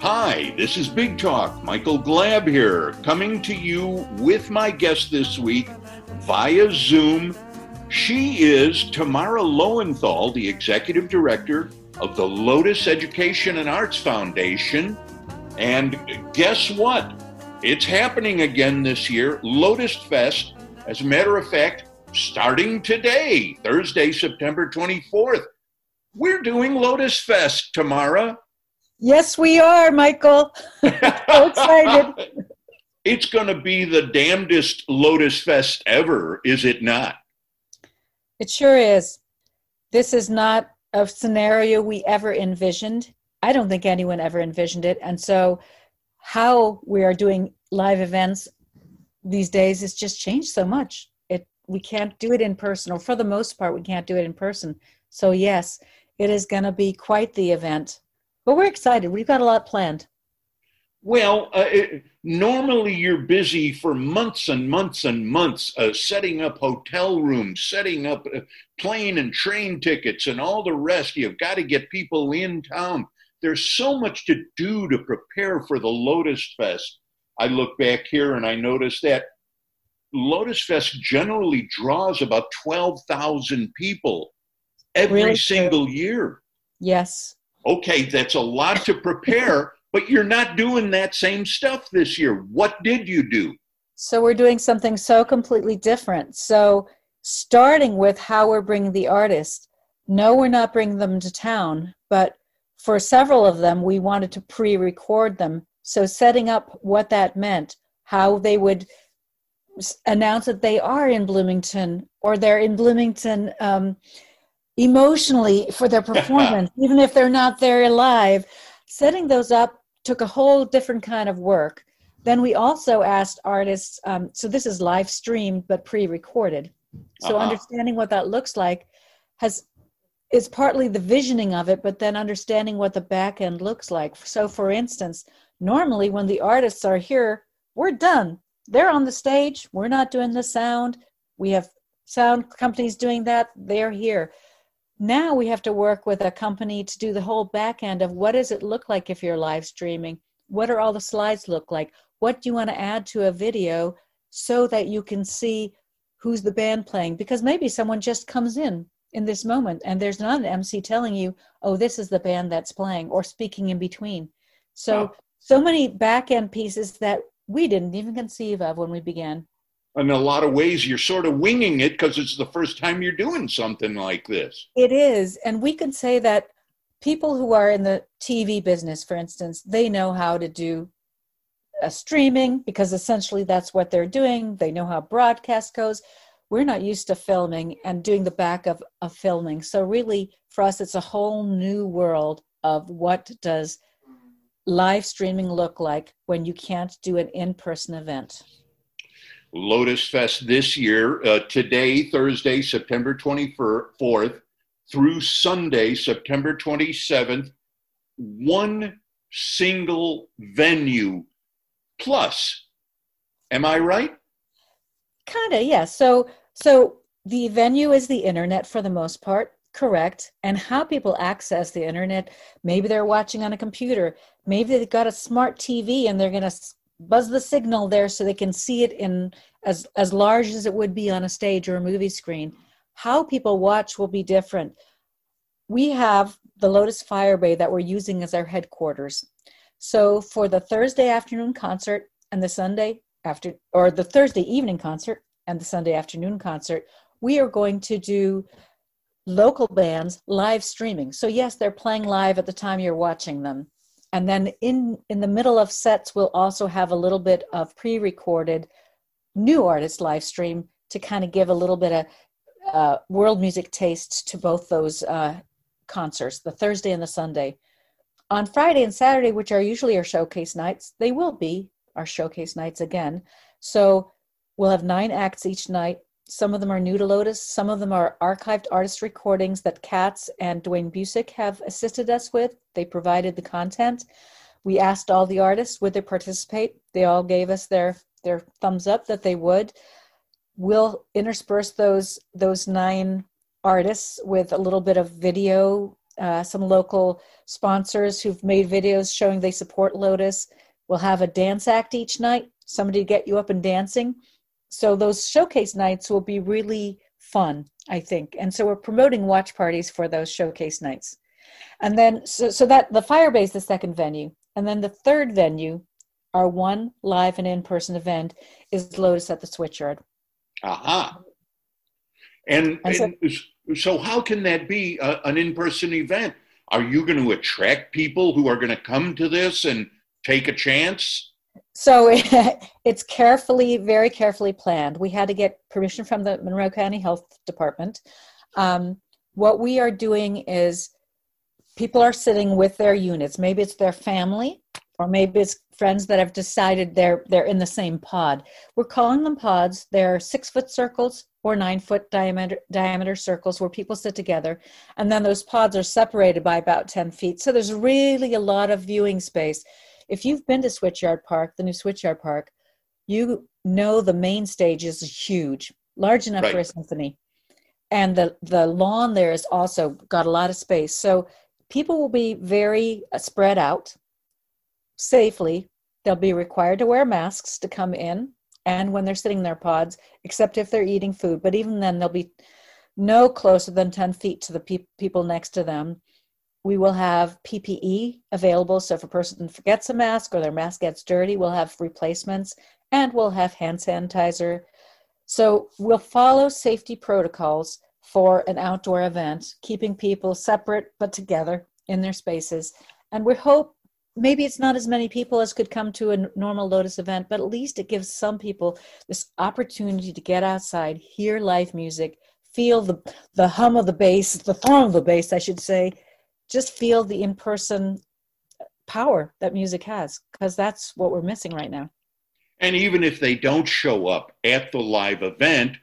Hi, this is Big Talk. Michael Glab here, coming to you with my guest this week via Zoom. She is Tamara Loewenthal, the executive director of the Lotus Education and Arts Foundation. And guess what? It's happening again this year, Lotus Fest. As a matter of fact, starting today, Thursday, September 24th. We're doing Lotus Fest, Tamara. Yes, we are, Michael. so excited. It's going to be the damnedest Lotus Fest ever, is it not? It sure is. This is not a scenario we ever envisioned. I don't think anyone ever envisioned it. And so, how we are doing live events these days has just changed so much. It we can't do it in person, or for the most part, we can't do it in person. So yes, it is going to be quite the event. But we're excited. We've got a lot planned. Well, uh, it, normally you're busy for months and months and months uh, setting up hotel rooms, setting up uh, plane and train tickets, and all the rest. You've got to get people in town. There's so much to do to prepare for the Lotus Fest. I look back here and I notice that Lotus Fest generally draws about 12,000 people every Really? single year. Yes. Okay, that's a lot to prepare, but you're not doing that same stuff this year. What did you do? So we're doing something so completely different. So starting with how we're bringing the artists. No, we're not bringing them to town, but for several of them, we wanted to pre-record them. So setting up what that meant, how they would announce that they are in Bloomington or they're in Bloomington um, emotionally for their performance, even if they're not there live. Setting those up took a whole different kind of work. Then we also asked artists, um, so this is live streamed but pre-recorded. So Uh-huh. understanding what that looks like has is partly the visioning of it, but then understanding what the back end looks like. So for instance, normally when the artists are here, we're done. They're on the stage, we're not doing the sound. We have sound companies doing that, they're here. Now we have to work with a company to do the whole back end of what does it look like if you're live streaming? What are all the slides look like? What do you want to add to a video so that you can see who's the band playing? Because maybe someone just comes in in this moment and there's not an MC telling you, oh, this is the band that's playing or speaking in between. So, Oh. so many back end pieces that we didn't even conceive of when we began. In a lot of ways, you're sort of winging it because it's the first time you're doing something like this. It is. And we could say that people who are in the TV business, for instance, they know how to do a streaming because essentially that's what they're doing. They know how broadcast goes. We're not used to filming and doing the back of, of filming. So really for us it's a whole new world of what does live streaming look like when you can't do an in-person event. Lotus Fest this year, uh, today, Thursday, September 24th, through Sunday, September 27th, one single venue plus. Am I right? Kind of, yeah. So, so the venue is the internet for the most part, correct? And how people access the internet, maybe they're watching on a computer, maybe they've got a smart TV and they're going to buzz the signal there so they can see it in as as large as it would be on a stage or a movie screen. How people watch will be different. We have the Lotus Firebay that we're using as our headquarters. So for the Thursday afternoon concert and the Sunday after or the Thursday evening concert and the Sunday afternoon concert, we are going to do local bands live streaming. So yes, they're playing live at the time you're watching them. And then in in the middle of sets we'll also have a little bit of pre-recorded new artist live stream to kind of give a little bit of uh, world music taste to both those uh, concerts, the Thursday and the Sunday. On Friday and Saturday, which are usually our showcase nights, they will be our showcase nights again. So we'll have nine acts each night. Some of them are new to Lotus. Some of them are archived artist recordings that CATS and Dwayne Busick have assisted us with. They provided the content. We asked all the artists would they participate. They all gave us their their thumbs up that they would. We'll intersperse those those nine artists with a little bit of video. Uh, some local sponsors who've made videos showing they support Lotus. We'll have a dance act each night, somebody to get you up and dancing. So those showcase nights will be really fun, I think. And so we're promoting watch parties for those showcase nights. And then, so, so that the Firebay's, the second venue. And then the third venue, our one live and in person event, is Lotus at the Switchyard. Aha. And, and, so, and so, how can that be a, an in person event? Are you going to attract people who are going to come to this and take a chance? So it's carefully, very carefully planned. We had to get permission from the Monroe County Health Department. Um, what we are doing is people are sitting with their units. Maybe it's their family, or maybe it's friends that have decided they're they're in the same pod. We're calling them pods. They're six foot circles or nine foot diameter diameter circles where people sit together, and then those pods are separated by about ten feet. So there's really a lot of viewing space if you've been to Switchyard Park, the new Switchyard Park, you know the main stage is huge, large enough right. for a symphony. And the, the lawn there is also got a lot of space. So people will be very uh, spread out safely. They'll be required to wear masks to come in and when they're sitting in their pods, except if they're eating food. But even then, they'll be no closer than 10 feet to the pe- people next to them. We will have PPE available. So if a person forgets a mask or their mask gets dirty, we'll have replacements and we'll have hand sanitizer. So we'll follow safety protocols for an outdoor event, keeping people separate but together in their spaces. And we hope maybe it's not as many people as could come to a normal Lotus event, but at least it gives some people this opportunity to get outside, hear live music, feel the, the hum of the bass, the thrum of the bass, I should say, just feel the in person power that music has because that's what we're missing right now. And even if they don't show up at the live event,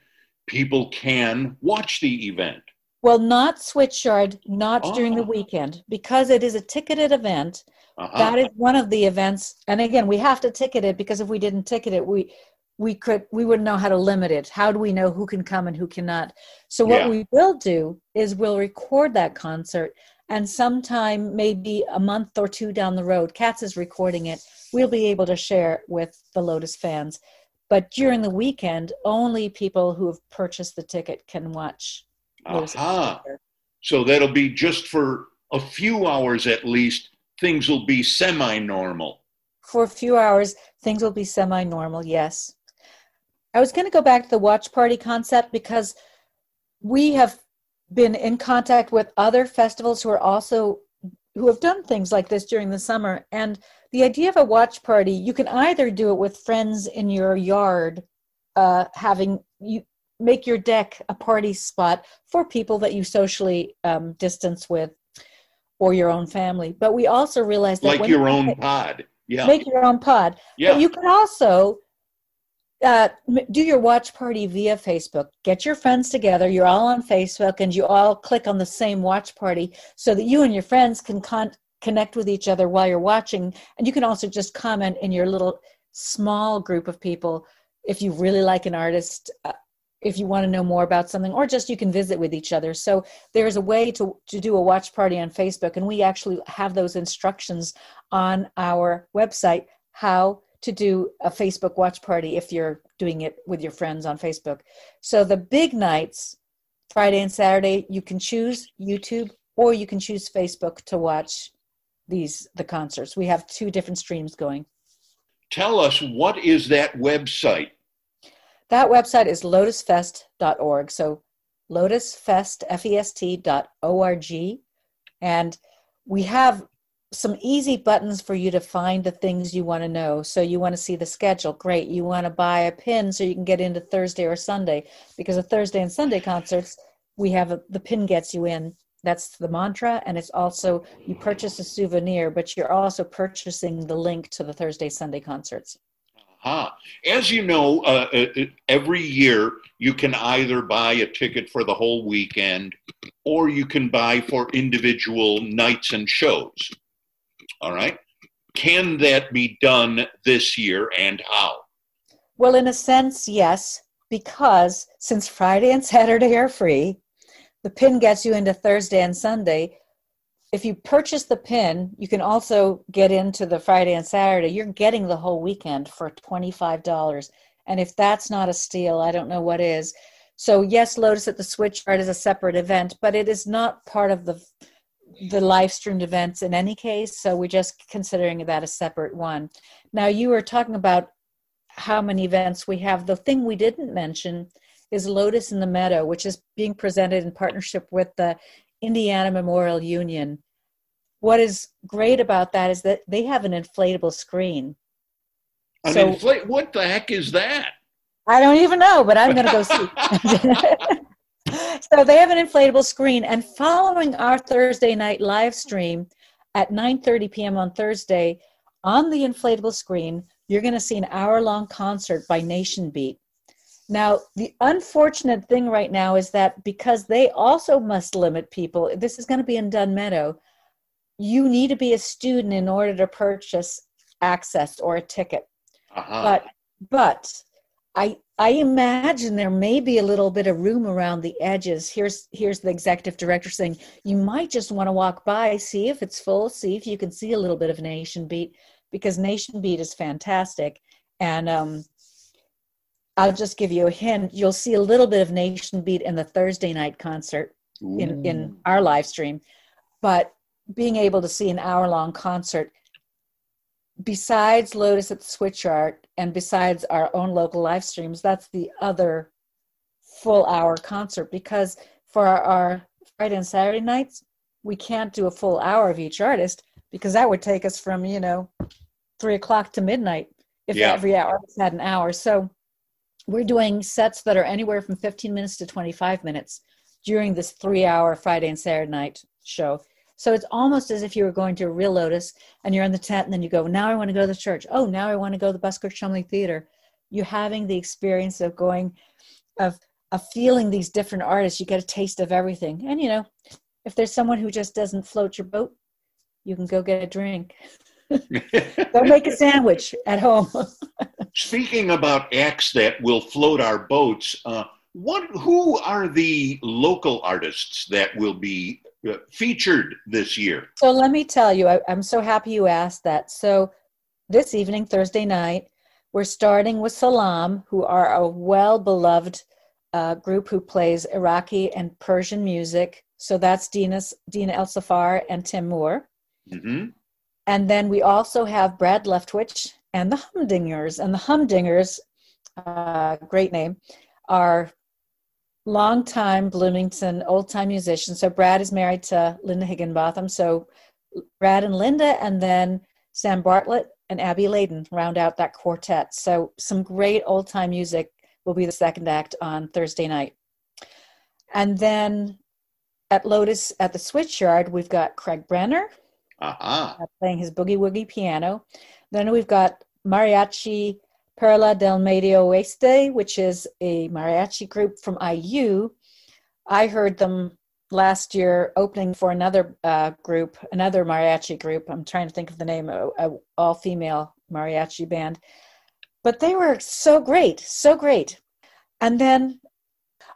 people can watch the event. Well, not Switchyard, not oh. during the weekend, because it is a ticketed event. Uh-huh. That is one of the events. And again, we have to ticket it because if we didn't ticket it, we we could we wouldn't know how to limit it. How do we know who can come and who cannot? So what yeah. we will do is we'll record that concert and sometime maybe a month or two down the road CATS is recording it we'll be able to share with the lotus fans. But during the weekend only people who have purchased the ticket can watch Aha. so that'll be just for a few hours at least things will be semi-normal. For a few hours things will be semi-normal yes. I was going to go back to the watch party concept because we have been in contact with other festivals who are also who have done things like this during the summer. And the idea of a watch party you can either do it with friends in your yard uh, having you make your deck a party spot for people that you socially um, distance with or your own family. But we also realize that like your own pod. Yeah. make your own pod. Yeah. but you can also uh, do your watch party via Facebook. Get your friends together. You're all on Facebook and you all click on the same watch party so that you and your friends can con- connect with each other while you're watching. And you can also just comment in your little small group of people if you really like an artist, uh, if you want to know more about something, or just you can visit with each other. So there's a way to, to do a watch party on Facebook. And we actually have those instructions on our website how to do a Facebook watch party if you're doing it with your friends on Facebook. So the big nights, Friday and Saturday, you can choose YouTube or you can choose Facebook to watch these the concerts. We have two different streams going. Tell us what is that website? That website is lotusfest.org. So lotusfest, F-E-S-T dot O-R-G. And we have some easy buttons for you to find the things you want to know. So you want to see the schedule, great. You want to buy a pin so you can get into Thursday or Sunday because of Thursday and Sunday concerts, we have a, the pin gets you in. That's the mantra, and it's also you purchase a souvenir, but you're also purchasing the link to the Thursday Sunday concerts. Ah, as you know, uh, uh, uh every year you can either buy a ticket for the whole weekend, or you can buy for individual nights and shows. All right. can that be done this year and how? Well, in a sense, yes, because since Friday and Saturday are free, the pin gets you into Thursday and Sunday. If you purchase the pin, you can also get into the Friday and Saturday. You're getting the whole weekend for $25. And if that's not a steal, I don't know what is. So, yes, Lotus at the Switchyard is a separate event, but it is not part of the the live streamed events in any case. So we're just considering that a separate one. Now, you were talking about how many events we have. The thing we didn't mention is Lotus in the Meadow, which is being presented in partnership with the Indiana Memorial Union. What is great about that is that they have an inflatable screen. An so, infl- what the heck is that? I don't even know, but I'm going to go see. so they have an inflatable screen and following our thursday night live stream at 9.30 p.m on thursday on the inflatable screen you're going to see an hour long concert by nation beat now the unfortunate thing right now is that because they also must limit people this is going to be in dunn meadow you need to be a student in order to purchase access or a ticket uh-huh. but but I I imagine there may be a little bit of room around the edges. Here's here's the executive director saying you might just want to walk by, see if it's full, see if you can see a little bit of Nation Beat because Nation Beat is fantastic. And um, I'll just give you a hint. You'll see a little bit of Nation Beat in the Thursday night concert in in our live stream, but being able to see an hour long concert besides Lotus at the Switchyard and besides our own local live streams, that's the other full hour concert because for our, our, Friday and Saturday nights, we can't do a full hour of each artist because that would take us from, you know, three o'clock to midnight if yeah. every artist had an hour. So we're doing sets that are anywhere from 15 minutes to 25 minutes during this three hour Friday and Saturday night show. So it's almost as if you were going to a real Lotus and you're in the tent and then you go, now I want to go to the church. Oh, now I want to go to the Buskirk Chumley Theater. You're having the experience of going, of, of feeling these different artists. You get a taste of everything. And, you know, if there's someone who just doesn't float your boat, you can go get a drink. go make a sandwich at home. Speaking about acts that will float our boats, uh, what who are the local artists that will be featured this year? So let me tell you, I, I'm so happy you asked that. So this evening, Thursday night, we're starting with Salaam, who are a well beloved uh, group who plays Iraqi and Persian music. So that's Dena, Dena El Saffar and Tim Moore. Mm-hmm. And then we also have Brad Leftwich and the Humdingers. And the Humdingers, uh, great name, are longtime Bloomington old time musician. So Brad is married to Linda Higginbotham. So Brad and Linda, and then Sam Bartlett and Abby Layden round out that quartet. So some great old time music will be the second act on Thursday night. And then at Lotus at the Switchyard, we've got Craig Brenner uh-huh. playing his boogie woogie piano. Then we've got mariachi Perla del Medio Oeste, which is a mariachi group from IU. I heard them last year opening for another uh, group, another mariachi group. I'm trying to think of the name, a, a all female mariachi band. But they were so great, so great. And then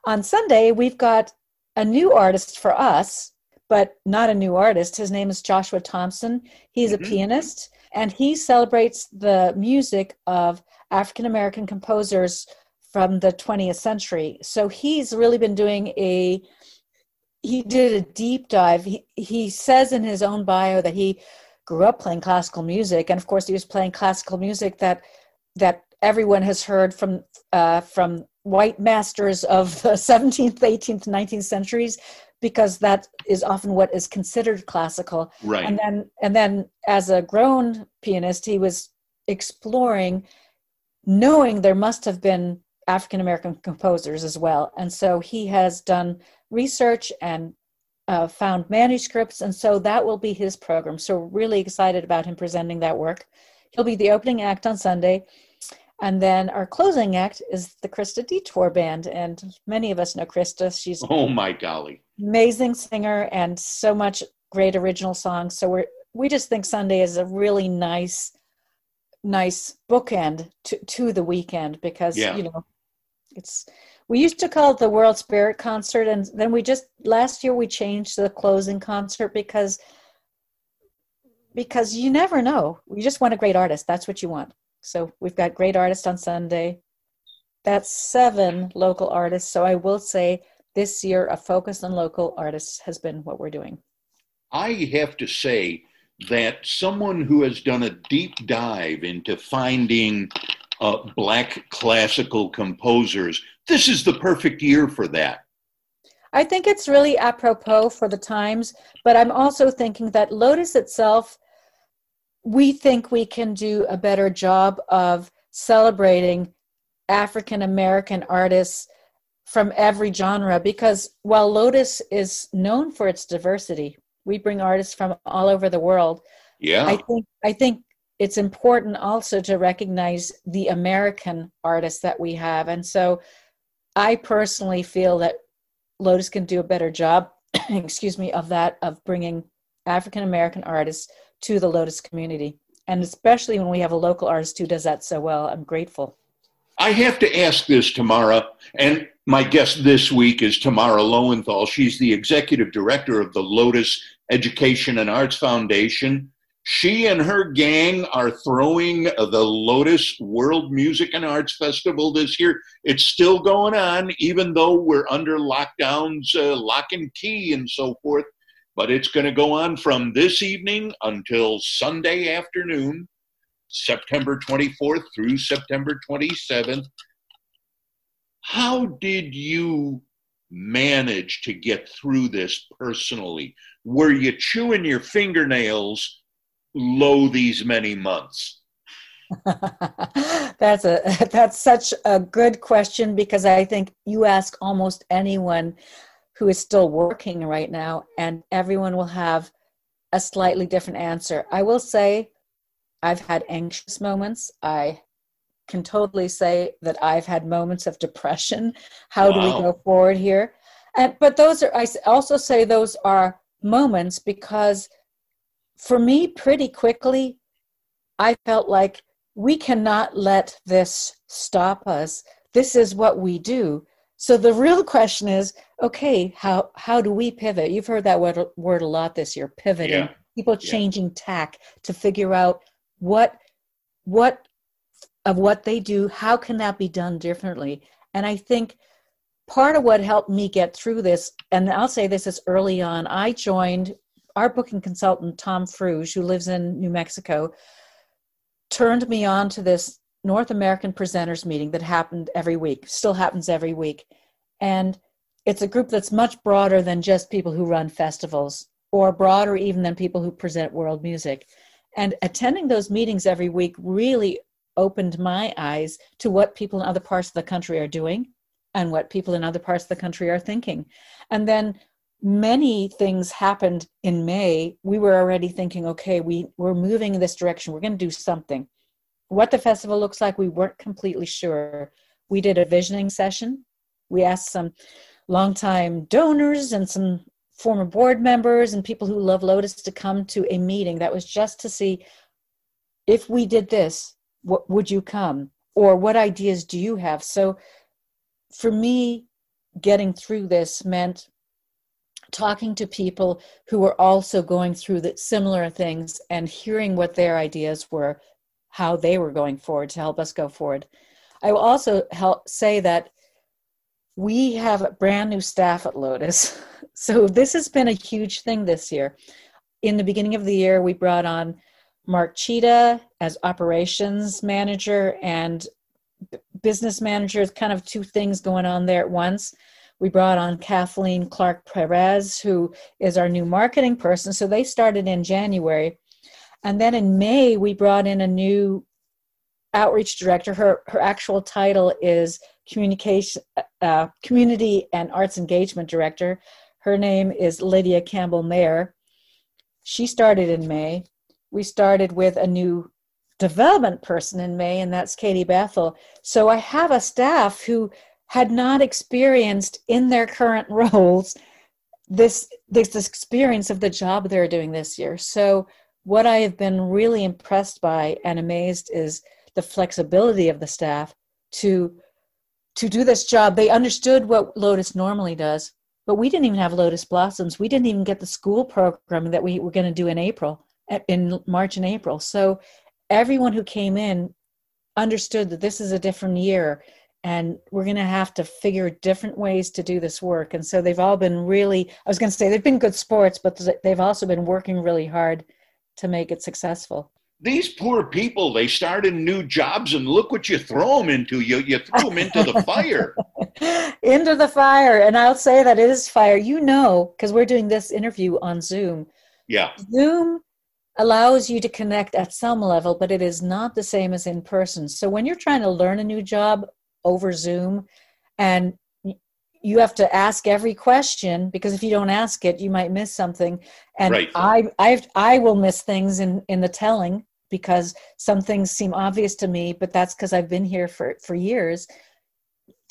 on Sunday, we've got a new artist for us, but not a new artist. His name is Joshua Thompson. He's mm-hmm. a pianist, and he celebrates the music of African American composers from the 20th century. So he's really been doing a he did a deep dive. He he says in his own bio that he grew up playing classical music, and of course he was playing classical music that that everyone has heard from uh, from white masters of the 17th, 18th, 19th centuries, because that is often what is considered classical. Right. And then and then as a grown pianist, he was exploring knowing there must have been African American composers as well. And so he has done research and uh, found manuscripts, and so that will be his program. So really excited about him presenting that work. He'll be the opening act on Sunday. And then our closing act is the Krista Detor Band. And many of us know Krista. She's oh my golly. Amazing singer and so much great original songs. So we're we just think Sunday is a really nice nice bookend to, to the weekend because yeah. you know it's we used to call it the world spirit concert and then we just last year we changed the closing concert because because you never know. You just want a great artist. That's what you want. So we've got great artists on sunday. That's seven local artists. So i will say this year a focus on local artists has been what we're doing. I have to say that someone who has done a deep dive into finding uh, black classical composers, this is the perfect year for that. I think it's really apropos for the times, but I'm also thinking that Lotus itself, we think we can do a better job of celebrating African American artists from every genre because while Lotus is known for its diversity, we bring artists from all over the world. Yeah. I think I think it's important also to recognize the American artists that we have. And so I personally feel that Lotus can do a better job, excuse me, of that, of bringing African American artists to the Lotus community. And especially when we have a local artist who does that so well, I'm grateful. I have to ask this, Tamara, and my guest this week is Tamara Loewenthal. She's the executive director of the Lotus Education and Arts Foundation. She and her gang are throwing the Lotus World Music and Arts Festival this year. It's still going on, even though we're under lockdowns, uh, lock and key, and so forth. But it's going to go on from this evening until Sunday afternoon, September 24th through September 27th. How did you manage to get through this personally? Were you chewing your fingernails? low these many months? that's a that's such a good question because I think you ask almost anyone who is still working right now and everyone will have a slightly different answer. I will say I've had anxious moments. I can totally say that I've had moments of depression. How wow. do we go forward here? And but those are I also say those are moments because for me, pretty quickly, I felt like we cannot let this stop us. This is what we do. So the real question is, okay, how how do we pivot? You've heard that word, word a lot this year, pivoting. Yeah. People changing yeah. tack to figure out what what of what they do, how can that be done differently? And I think part of what helped me get through this, and I'll say this is early on, I joined our booking consultant, Tom Fruge, who lives in New Mexico, turned me on to this North American presenters meeting that happened every week, still happens every week. And it's a group that's much broader than just people who run festivals or broader even than people who present world music. And attending those meetings every week really opened my eyes to what people in other parts of the country are doing and what people in other parts of the country are thinking. And then many things happened in May, we were already thinking, okay, we, we're moving in this direction. We're going to do something. What the festival looks like, we weren't completely sure. We did a visioning session. We asked some longtime donors and some former board members and people who love Lotus to come to a meeting that was just to see if we did this, what would you come? Or what ideas do you have? So for me, getting through this meant talking to people who were also going through the similar things and hearing what their ideas were, how they were going forward to help us go forward. I will also help say that we have brand new staff at Lotus. So this has been a huge thing this year. In the beginning of the year, we brought on Mark Cheetah as operations manager and business manager, kind of two things going on there at once. We brought on Kathleen Clark Perez, who is our new marketing person. So they started in January. And then in May, we brought in a new outreach director. Her, her actual title is communication, uh, community and arts engagement director. Her name is Lydia Campbell Mayer. She started in May. We started with a new development person in May, and that's Katie Bethel. So I have a staff who had not experienced in their current roles this this experience of the job they're doing this year. So what I have been really impressed by and amazed is the flexibility of the staff to to do this job. They understood what Lotus normally does, but we didn't even have Lotus Blossoms. We didn't even get the school programming that we were going to do in April, eh, in March and April. So everyone who came in understood that this is a different year and we're going to have to figure different ways to do this work. And so they've all been really, I was going to say, they've been good sports, but they've also been working really hard to make it successful. These poor people, they started new jobs and look what you throw them into. You, you threw them into the fire. into the fire. And I'll say that it is fire. You know, because we're doing this interview on Zoom. Yeah. Zoom allows you to connect at some level, but it is not the same as in person. So when you're trying to learn a new job over Zoom and you have to ask every question because if you don't ask it, you might miss something. And right. I, I, I will miss things in, in the telling because some things seem obvious to me, but that's because I've been here for, for years.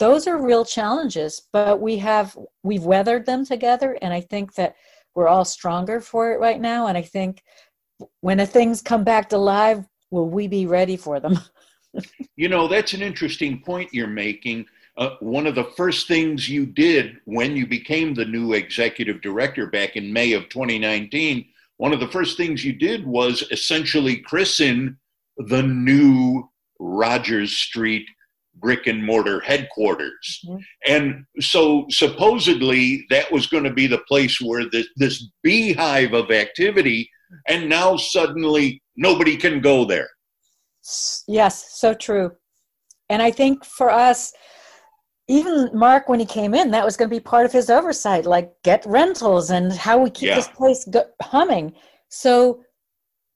Those are real challenges, but we have, we've weathered them together. And I think that we're all stronger for it right now. And I think when the things come back to life, will we be ready for them? you know, that's an interesting point you're making. Uh, one of the first things you did when you became the new executive director back in May of 2019, one of the first things you did was essentially christen the new Rogers Street brick and mortar headquarters. Mm-hmm. And so supposedly that was going to be the place where this, this beehive of activity and now suddenly nobody can go there. Yes, so true. And I think for us, even Mark, when he came in, that was going to be part of his oversight, like get rentals and how we keep yeah. this place go- humming. So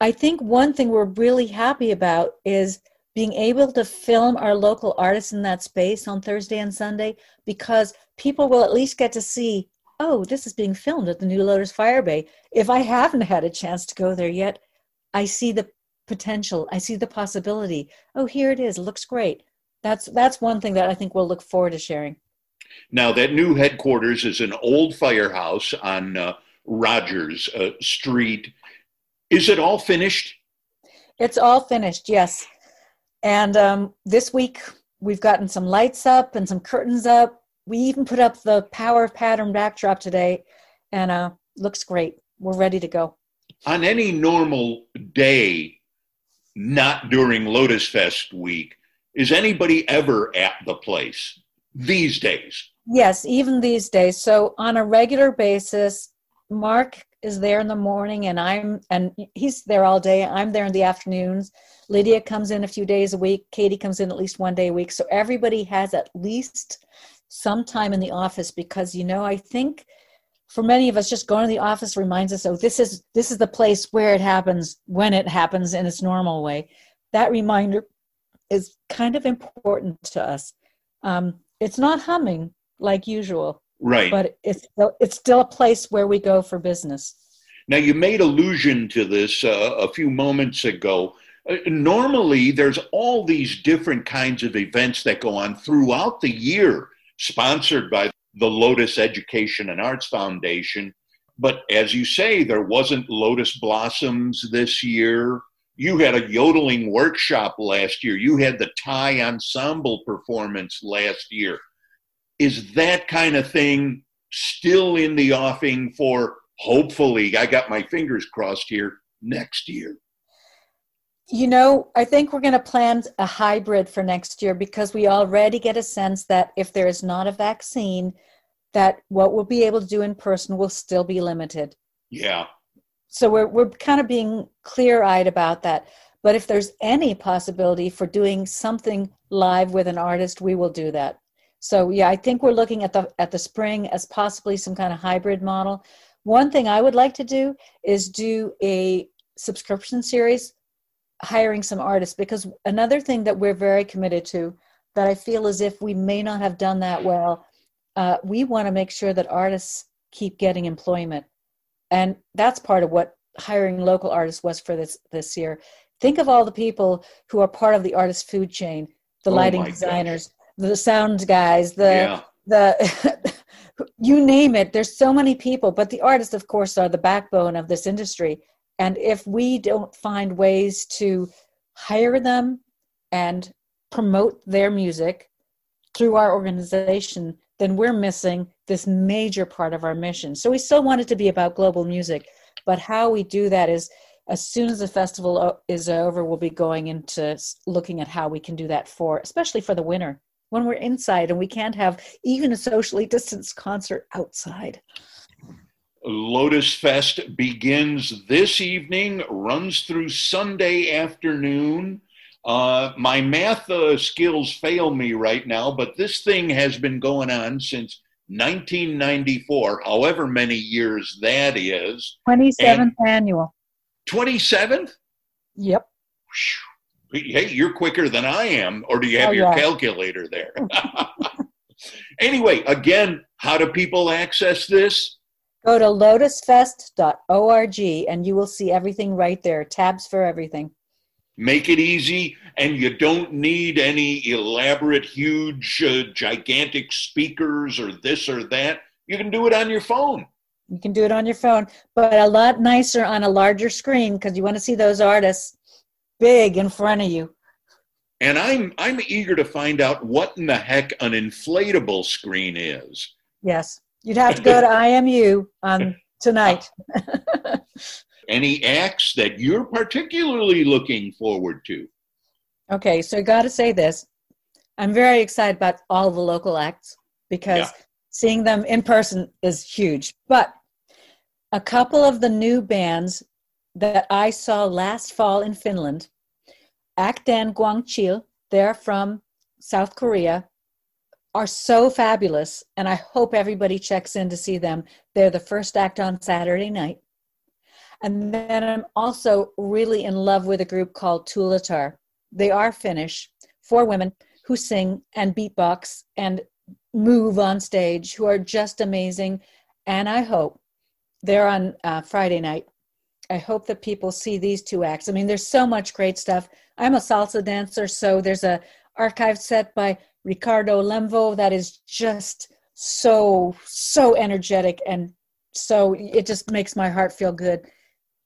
I think one thing we're really happy about is being able to film our local artists in that space on Thursday and Sunday because people will at least get to see oh, this is being filmed at the New Lotus Firebay. If I haven't had a chance to go there yet, I see the potential. I see the possibility. Oh, here it is. Looks great. That's that's one thing that I think we'll look forward to sharing. Now, that new headquarters is an old firehouse on uh, Rogers uh, Street. Is it all finished? It's all finished, yes. And um, this week we've gotten some lights up and some curtains up we even put up the power pattern backdrop today and uh looks great we're ready to go on any normal day not during lotus fest week is anybody ever at the place these days? Yes even these days. So on a regular basis mark is there in the morning and i'm and he's there all day. I'm there in the afternoons. Lydia comes in a few days a week. Katie comes in at least one day a week. So everybody has at least some time in the office because you know i think for many of us just going to the office reminds us oh this is this is the place where it happens when it happens in its normal way. That reminder is kind of important to us um, it's not humming like usual right but it's still, it's still a place where we go for business now you made allusion to this uh, a few moments ago uh, normally there's all these different kinds of events that go on throughout the year sponsored by the Lotus Education and Arts Foundation. But as you say, there wasn't Lotus Blossoms this year. You had a yodeling workshop last year. You had the Thai ensemble performance last year. Is that kind of thing still in the offing for hopefully, I got my fingers crossed here, next year? You know, I think we're going to plan a hybrid for next year because we already get a sense that if there is not a vaccine, that what we'll be able to do in person will still be limited. Yeah. So we're we're kind of being clear-eyed about that. But if there's any possibility for doing something live with an artist, we will do that. So yeah, I think we're looking at the at the spring as possibly some kind of hybrid model. One thing I would like to do is do a subscription series hiring some artists because another thing that we're very committed to that I feel as if we may not have done that well, uh, we want to make sure that artists keep getting employment, and that's part of what hiring local artists was for this this year. Think of all the people who are part of the artist food chain: the oh lighting designers, gosh. the sound guys, the yeah. the you name it. There's so many people, but the artists, of course, are the backbone of this industry And if we don't find ways to hire them and promote their music through our organization, then we're missing this major part of our mission. So we still want it to be about global music, but how we do that is as soon as the festival is over, we'll be going into looking at how we can do that for, especially for the winter when we're inside and we can't have even a socially distanced concert outside. Lotus Fest begins this evening, runs through Sunday afternoon. Uh, my math uh, skills fail me right now, but this thing has been going on since 1994, however many years that is. 27th annual. 27th? Yep. Hey, you're quicker than I am, or do you have oh, your yeah. calculator there? anyway, again, how do people access this? Go to lotusfest.org and you will see everything right there, tabs for everything. Make it easy, and you don't need any elaborate, huge, uh, gigantic speakers or this or that. You can do it on your phone. You can do it on your phone, but a lot nicer on a larger screen because you want to see those artists big in front of you. And I'm I'm eager to find out what in the heck an inflatable screen is. Yes. You'd have to go to IMU on tonight. Any acts that you're particularly looking forward to? Okay, so I got to say this. I'm very excited about all the local acts because yeah. seeing them in person is huge. But a couple of the new bands that I saw last fall in Finland, Akdan Gwangchil, they're from South Korea, are so fabulous, and I hope everybody checks in to see them. They're the first act on Saturday night. And then I'm also really in love with a group called Tuulatar. They are Finnish, four women who sing and beatbox and move on stage, who are just amazing. And I hope they're on uh, Friday night. I hope that people see these two acts. I mean, there's so much great stuff. I'm a salsa dancer, so there's a archive set by Ricardo Lemvo that is just so so energetic and so it just makes my heart feel good.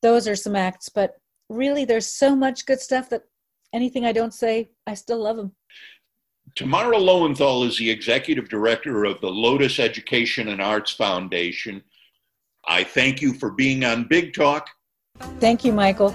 Those are some acts, but really there's so much good stuff that anything I don't say, I still love them. Tamara Loewenthal is the executive director of the Lotus Education and Arts Foundation. I thank you for being on Big Talk. Thank you, Michael.